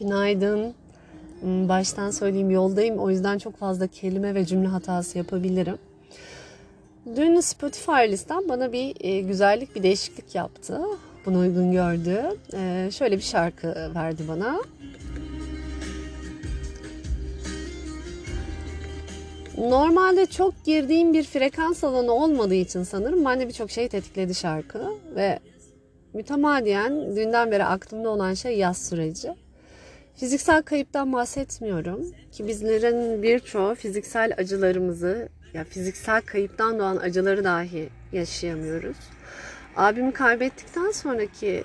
Günaydın. Hmm, Baştan söyleyeyim yoldayım. O yüzden çok fazla kelime ve cümle hatası yapabilirim. Dün Spotify listem bana bir e, güzellik, bir değişiklik yaptı. Bunu uygun gördü. E, şöyle bir şarkı verdi bana. Normalde çok girdiğim bir frekans alanı olmadığı için sanırım bende birçok şey tetikledi şarkı ve mütemadiyen dünden beri aklımda olan şey yaz süreci. Fiziksel kayıptan bahsetmiyorum ki bizlerin birçoğu fiziksel acılarımızı ya fiziksel kayıptan doğan acıları dahi yaşayamıyoruz. Abimi kaybettikten sonraki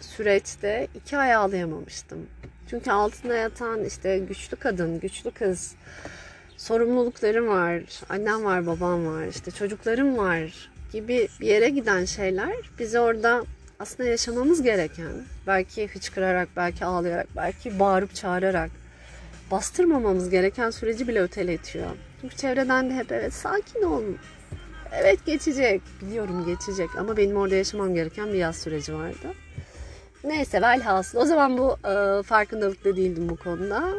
süreçte iki ay ağlayamamıştım. Çünkü altında yatan işte güçlü kadın, güçlü kız, sorumluluklarım var, annem var, babam var, işte çocuklarım var gibi bir yere giden şeyler bizi orada aslında yaşamamız gereken, belki hıçkırarak, belki ağlayarak, belki bağırıp çağırarak bastırmamamız gereken süreci bile öteletiyor. Çünkü çevreden de hep evet sakin ol, evet geçecek, biliyorum geçecek ama benim orada yaşamam gereken bir yaz süreci vardı. Neyse velhasıl o zaman bu e, farkındalıkta değildim bu konuda.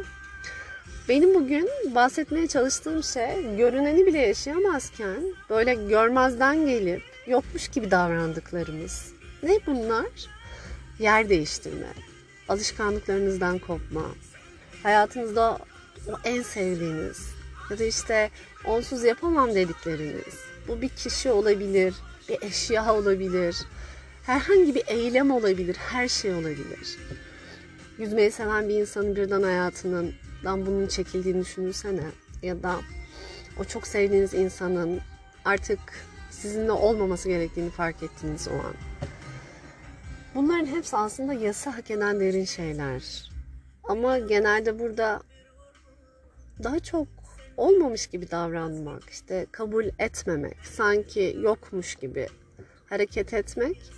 Benim bugün bahsetmeye çalıştığım şey görüneni bile yaşayamazken böyle görmezden gelip yokmuş gibi davrandıklarımız. Ne bunlar? Yer değiştirme, alışkanlıklarınızdan kopma, hayatınızda o en sevdiğiniz ya da işte onsuz yapamam dedikleriniz. Bu bir kişi olabilir, bir eşya olabilir, herhangi bir eylem olabilir, her şey olabilir. Yüzmeyi seven bir insanın birden hayatının dan bunun çekildiğini düşünürsene ya da o çok sevdiğiniz insanın artık sizinle olmaması gerektiğini fark ettiğiniz o an. Bunların hepsi aslında yasa hak eden derin şeyler. Ama genelde burada daha çok olmamış gibi davranmak, işte kabul etmemek, sanki yokmuş gibi hareket etmek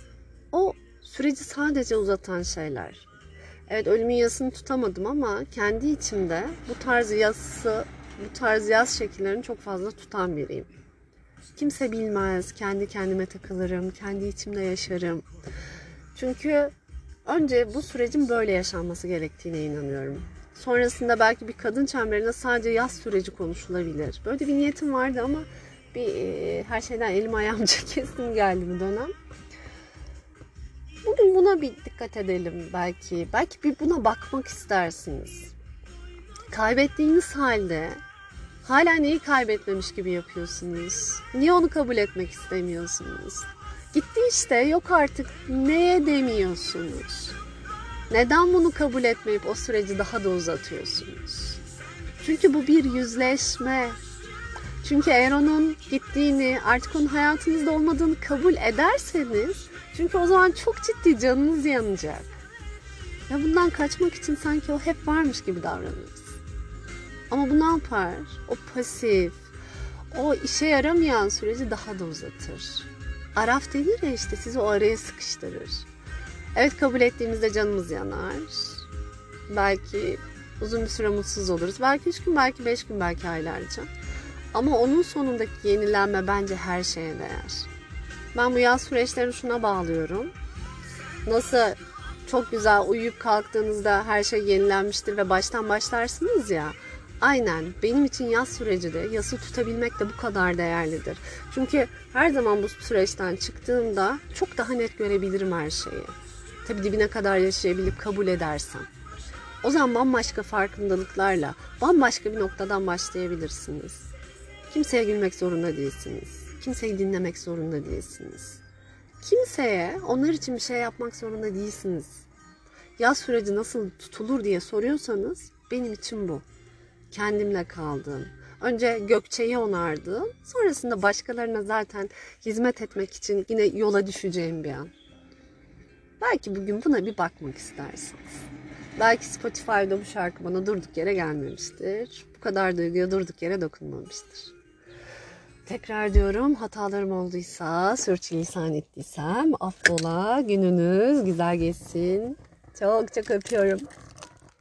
o süreci sadece uzatan şeyler. Evet ölümün yasını tutamadım ama kendi içimde bu tarz yası, bu tarz yaz şekillerini çok fazla tutan biriyim. Kimse bilmez, kendi kendime takılırım, kendi içimde yaşarım. Çünkü önce bu sürecin böyle yaşanması gerektiğine inanıyorum. Sonrasında belki bir kadın çemberinde sadece yaz süreci konuşulabilir. Böyle bir niyetim vardı ama bir e, her şeyden elim ayağım kesim geldi bu dönem. Bugün buna bir dikkat edelim belki. Belki bir buna bakmak istersiniz. Kaybettiğiniz halde hala neyi kaybetmemiş gibi yapıyorsunuz? Niye onu kabul etmek istemiyorsunuz? Gitti işte yok artık neye demiyorsunuz? Neden bunu kabul etmeyip o süreci daha da uzatıyorsunuz? Çünkü bu bir yüzleşme. Çünkü eğer onun gittiğini, artık onun hayatınızda olmadığını kabul ederseniz çünkü o zaman çok ciddi canınız yanacak. Ya bundan kaçmak için sanki o hep varmış gibi davranırız. Ama bu ne yapar? O pasif, o işe yaramayan süreci daha da uzatır. Araf denir ya işte sizi o araya sıkıştırır. Evet kabul ettiğimizde canımız yanar. Belki uzun bir süre mutsuz oluruz. Belki üç gün, belki beş gün, belki aylarca. Ama onun sonundaki yenilenme bence her şeye değer. Ben bu yaz süreçlerini şuna bağlıyorum. Nasıl çok güzel uyuyup kalktığınızda her şey yenilenmiştir ve baştan başlarsınız ya. Aynen benim için yaz süreci de yası tutabilmek de bu kadar değerlidir. Çünkü her zaman bu süreçten çıktığımda çok daha net görebilirim her şeyi. Tabii dibine kadar yaşayabilip kabul edersem. O zaman bambaşka farkındalıklarla bambaşka bir noktadan başlayabilirsiniz. Kimseye gülmek zorunda değilsiniz. Kimseyi dinlemek zorunda değilsiniz. Kimseye onlar için bir şey yapmak zorunda değilsiniz. Yaz süreci nasıl tutulur diye soruyorsanız benim için bu. Kendimle kaldığım. Önce Gökçe'yi onardığım, sonrasında başkalarına zaten hizmet etmek için yine yola düşeceğim bir an. Belki bugün buna bir bakmak istersiniz. Belki Spotify'da bu şarkı bana durduk yere gelmemiştir. Bu kadar duyguya durduk yere dokunmamıştır. Tekrar diyorum hatalarım olduysa, sürçülisan ettiysem affola. Gününüz güzel geçsin. Çok çok öpüyorum.